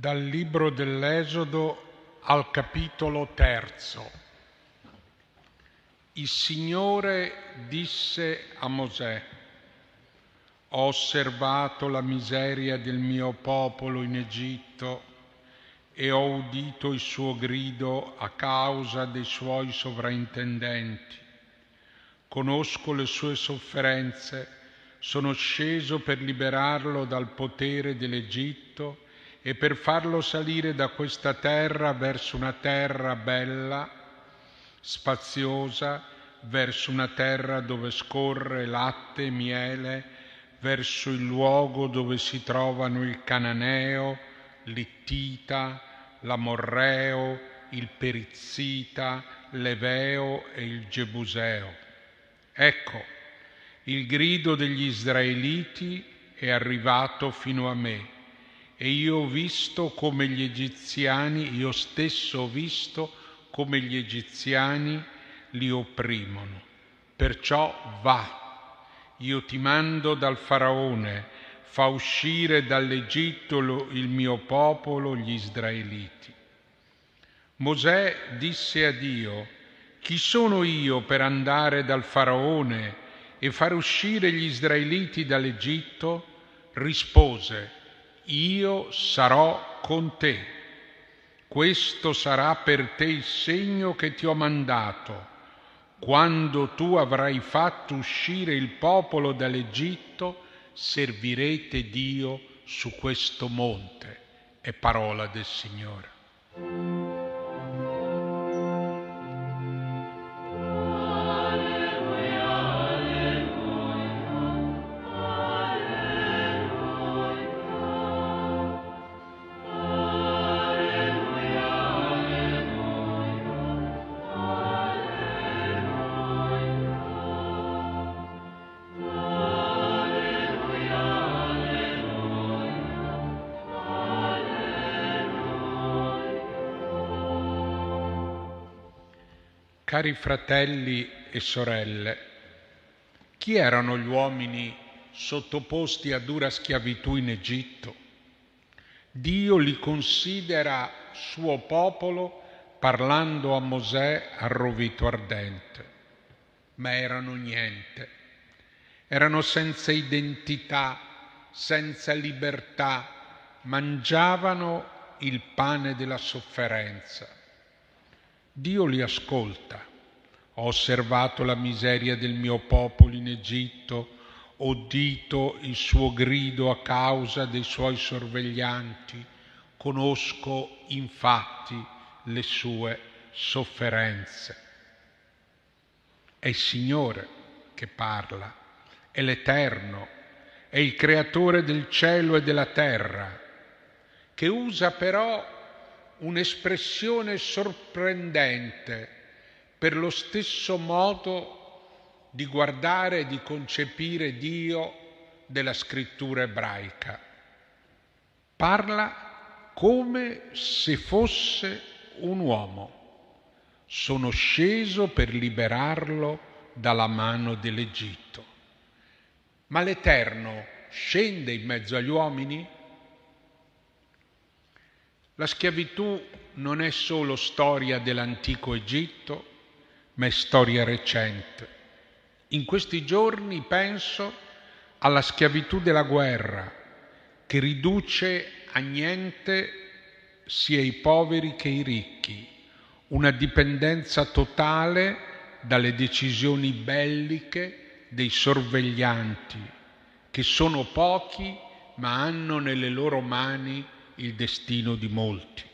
Dal libro dell'Esodo al capitolo terzo. Il Signore disse a Mosè, ho osservato la miseria del mio popolo in Egitto e ho udito il suo grido a causa dei suoi sovrintendenti. Conosco le sue sofferenze, sono sceso per liberarlo dal potere dell'Egitto e per farlo salire da questa terra verso una terra bella, spaziosa, verso una terra dove scorre latte e miele, verso il luogo dove si trovano il Cananeo, l'Ittita, l'Amorreo, il Perizzita, l'Eveo e il Gebuseo. Ecco, il grido degli israeliti è arrivato fino a me e io ho visto come gli egiziani, io stesso ho visto come gli egiziani li opprimono. Perciò va, io ti mando dal faraone, fa uscire dall'Egitto il mio popolo, gli israeliti. Mosè disse a Dio, chi sono io per andare dal faraone e far uscire gli israeliti dall'Egitto? Rispose, io sarò con te. Questo sarà per te il segno che ti ho mandato. Quando tu avrai fatto uscire il popolo dall'Egitto, servirete Dio su questo monte. È parola del Signore. Cari fratelli e sorelle, chi erano gli uomini sottoposti a dura schiavitù in Egitto? Dio li considera suo popolo parlando a Mosè al rovito ardente, ma erano niente, erano senza identità, senza libertà, mangiavano il pane della sofferenza Dio li ascolta. Ho osservato la miseria del mio popolo in Egitto, ho udito il suo grido a causa dei suoi sorveglianti, conosco infatti le sue sofferenze. È il Signore che parla, è l'Eterno, è il Creatore del cielo e della terra, che usa però un'espressione sorprendente per lo stesso modo di guardare e di concepire Dio della scrittura ebraica. Parla come se fosse un uomo. Sono sceso per liberarlo dalla mano dell'Egitto. Ma l'Eterno scende in mezzo agli uomini? La schiavitù non è solo storia dell'antico Egitto, ma è storia recente. In questi giorni penso alla schiavitù della guerra, che riduce a niente sia i poveri che i ricchi, una dipendenza totale dalle decisioni belliche dei sorveglianti, che sono pochi ma hanno nelle loro mani il destino di molti.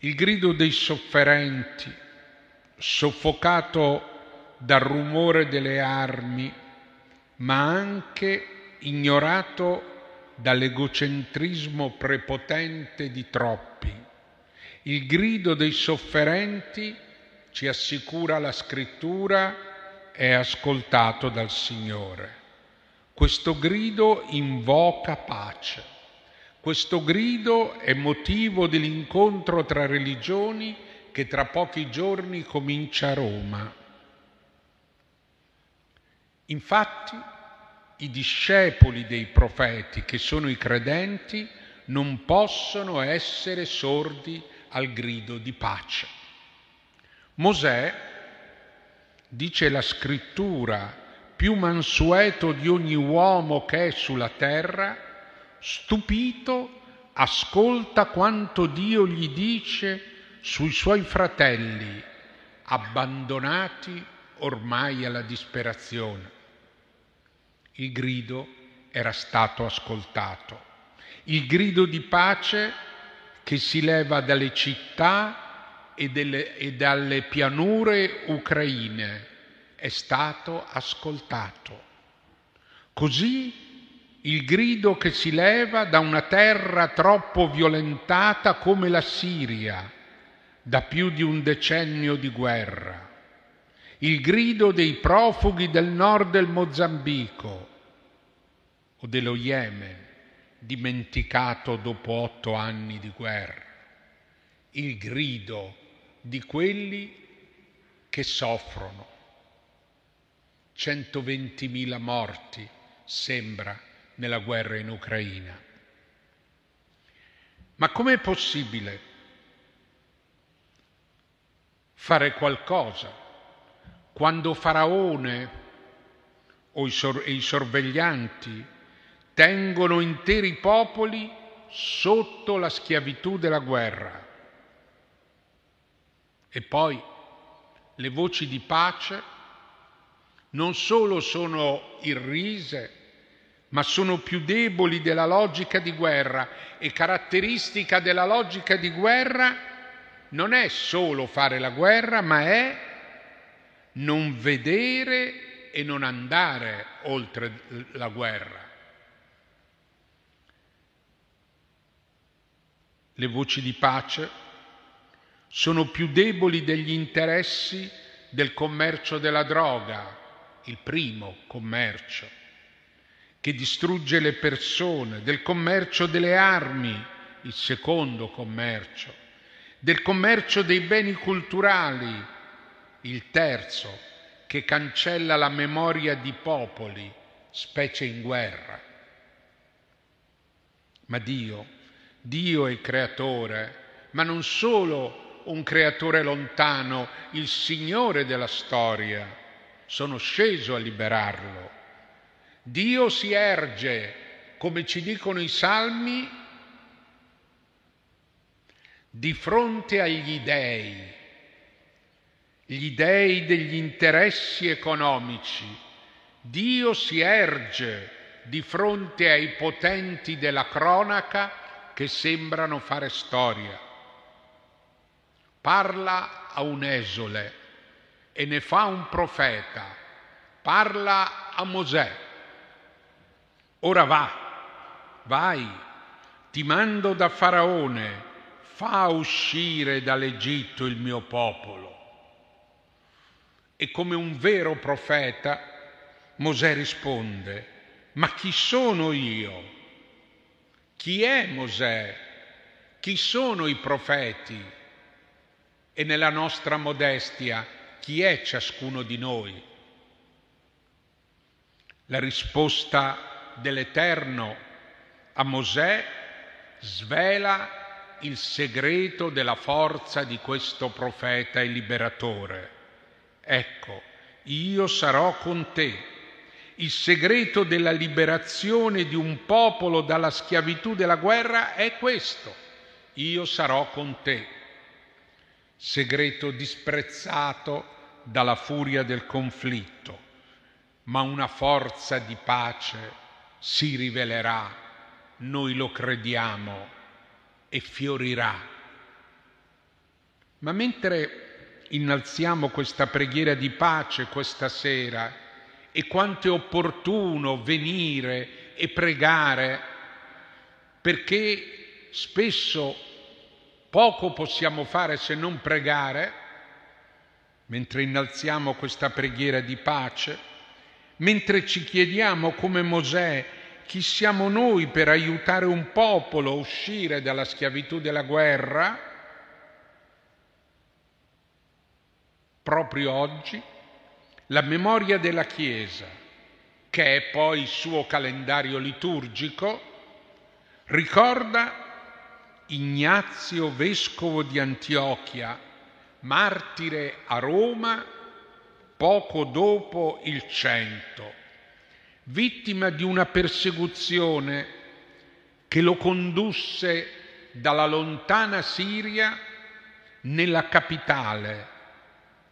Il grido dei sofferenti, soffocato dal rumore delle armi, ma anche ignorato dall'egocentrismo prepotente di troppi. Il grido dei sofferenti, ci assicura la scrittura, è ascoltato dal Signore. Questo grido invoca pace. Questo grido è motivo dell'incontro tra religioni che tra pochi giorni comincia a Roma. Infatti, i discepoli dei profeti, che sono i credenti, non possono essere sordi al grido di pace. Mosè, dice la scrittura, più mansueto di ogni uomo che è sulla terra, stupito, ascolta quanto Dio gli dice sui suoi fratelli, abbandonati ormai alla disperazione. Il grido era stato ascoltato, il grido di pace che si leva dalle città e, delle, e dalle pianure ucraine è stato ascoltato. Così il grido che si leva da una terra troppo violentata come la Siria, da più di un decennio di guerra, il grido dei profughi del nord del Mozambico o dello Yemen, dimenticato dopo otto anni di guerra, il grido di quelli che soffrono. 120.000 morti, sembra, nella guerra in Ucraina. Ma com'è possibile fare qualcosa quando Faraone o i, sor- i sorveglianti tengono interi popoli sotto la schiavitù della guerra? E poi le voci di pace non solo sono irrise, ma sono più deboli della logica di guerra e caratteristica della logica di guerra non è solo fare la guerra, ma è non vedere e non andare oltre la guerra. Le voci di pace sono più deboli degli interessi del commercio della droga, il primo commercio che distrugge le persone, del commercio delle armi, il secondo commercio, del commercio dei beni culturali, il terzo, che cancella la memoria di popoli, specie in guerra. Ma Dio, Dio è il creatore, ma non solo un creatore lontano, il Signore della storia. Sono sceso a liberarlo Dio si erge, come ci dicono i salmi, di fronte agli dei, gli dei degli interessi economici. Dio si erge di fronte ai potenti della cronaca che sembrano fare storia. Parla a un esole e ne fa un profeta. Parla a Mosè Ora va, vai, ti mando da Faraone, fa uscire dall'Egitto il mio popolo. E come un vero profeta, Mosè risponde, ma chi sono io? Chi è Mosè? Chi sono i profeti? E nella nostra modestia, chi è ciascuno di noi? La risposta dell'Eterno a Mosè svela il segreto della forza di questo profeta e liberatore. Ecco, io sarò con te. Il segreto della liberazione di un popolo dalla schiavitù della guerra è questo. Io sarò con te. Segreto disprezzato dalla furia del conflitto, ma una forza di pace si rivelerà, noi lo crediamo e fiorirà. Ma mentre innalziamo questa preghiera di pace questa sera, e quanto è opportuno venire e pregare, perché spesso poco possiamo fare se non pregare, mentre innalziamo questa preghiera di pace, mentre ci chiediamo come Mosè chi siamo noi per aiutare un popolo a uscire dalla schiavitù della guerra, proprio oggi la memoria della Chiesa, che è poi il suo calendario liturgico, Ricorda Ignazio, vescovo di Antiochia, martire a Roma poco dopo il cento, vittima di una persecuzione che lo condusse dalla lontana Siria nella capitale,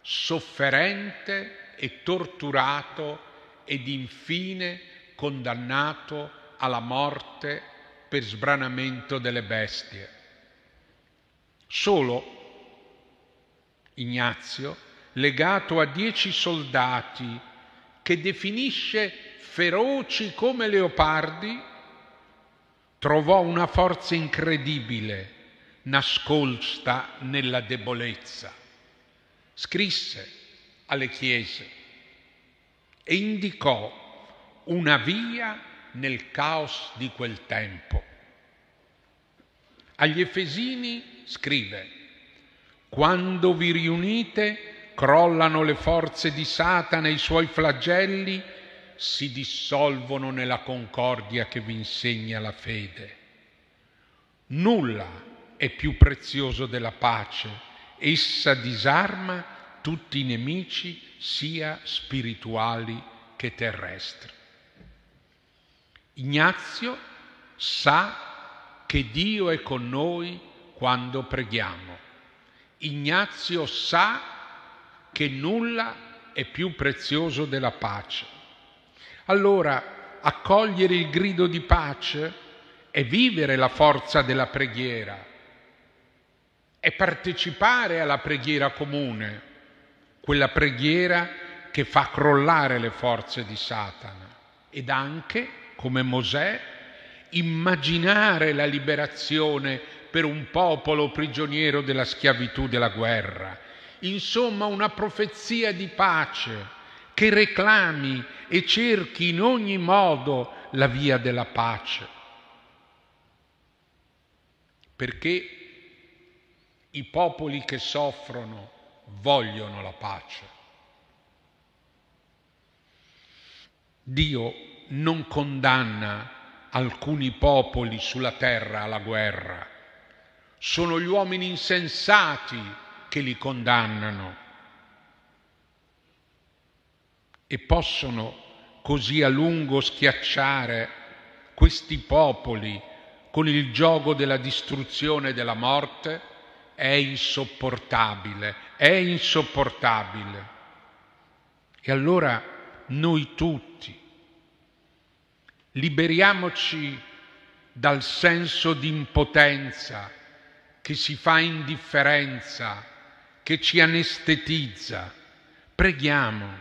sofferente e torturato ed infine condannato alla morte per sbranamento delle bestie. Solo Ignazio, legato a dieci soldati che definisce feroci come leopardi, trovò una forza incredibile nascosta nella debolezza. Scrisse alle chiese e indicò una via nel caos di quel tempo. Agli Efesini scrive, quando vi riunite crollano le forze di Satana e i suoi flagelli si dissolvono nella concordia che vi insegna la fede. Nulla è più prezioso della pace, essa disarma tutti i nemici sia spirituali che terrestri. Ignazio sa che Dio è con noi quando preghiamo. Ignazio sa che nulla è più prezioso della pace. Allora, accogliere il grido di pace è vivere la forza della preghiera, è partecipare alla preghiera comune, quella preghiera che fa crollare le forze di Satana ed anche come Mosè, immaginare la liberazione per un popolo prigioniero della schiavitù della guerra. Insomma, una profezia di pace che reclami e cerchi in ogni modo la via della pace. Perché i popoli che soffrono vogliono la pace. Dio non condanna alcuni popoli sulla terra alla guerra, sono gli uomini insensati che li condannano e possono così a lungo schiacciare questi popoli con il gioco della distruzione e della morte è insopportabile, è insopportabile. E allora noi tutti liberiamoci dal senso di impotenza che si fa indifferenza, che ci anestetizza. Preghiamo,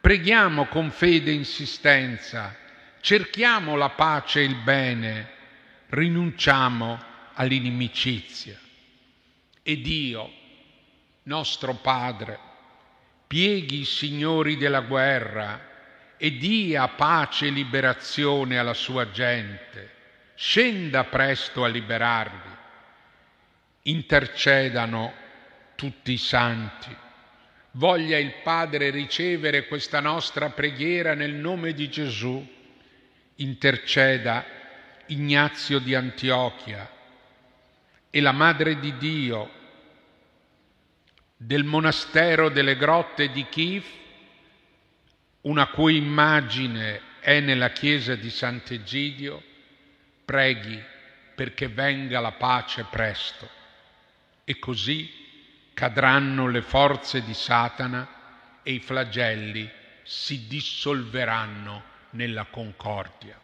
preghiamo con fede e insistenza, cerchiamo la pace e il bene, rinunciamo all'inimicizia. E Dio, nostro Padre, pieghi i signori della guerra, e dia pace e liberazione alla sua gente. Scenda presto a liberarvi. Intercedano tutti i santi. Voglia il Padre ricevere questa nostra preghiera nel nome di Gesù. Interceda Ignazio di Antiochia e la Madre di Dio del monastero delle grotte di Kiev una cui immagine è nella chiesa di Sant'Egidio, preghi perché venga la pace presto. E così cadranno le forze di Satana e i flagelli si dissolveranno nella concordia.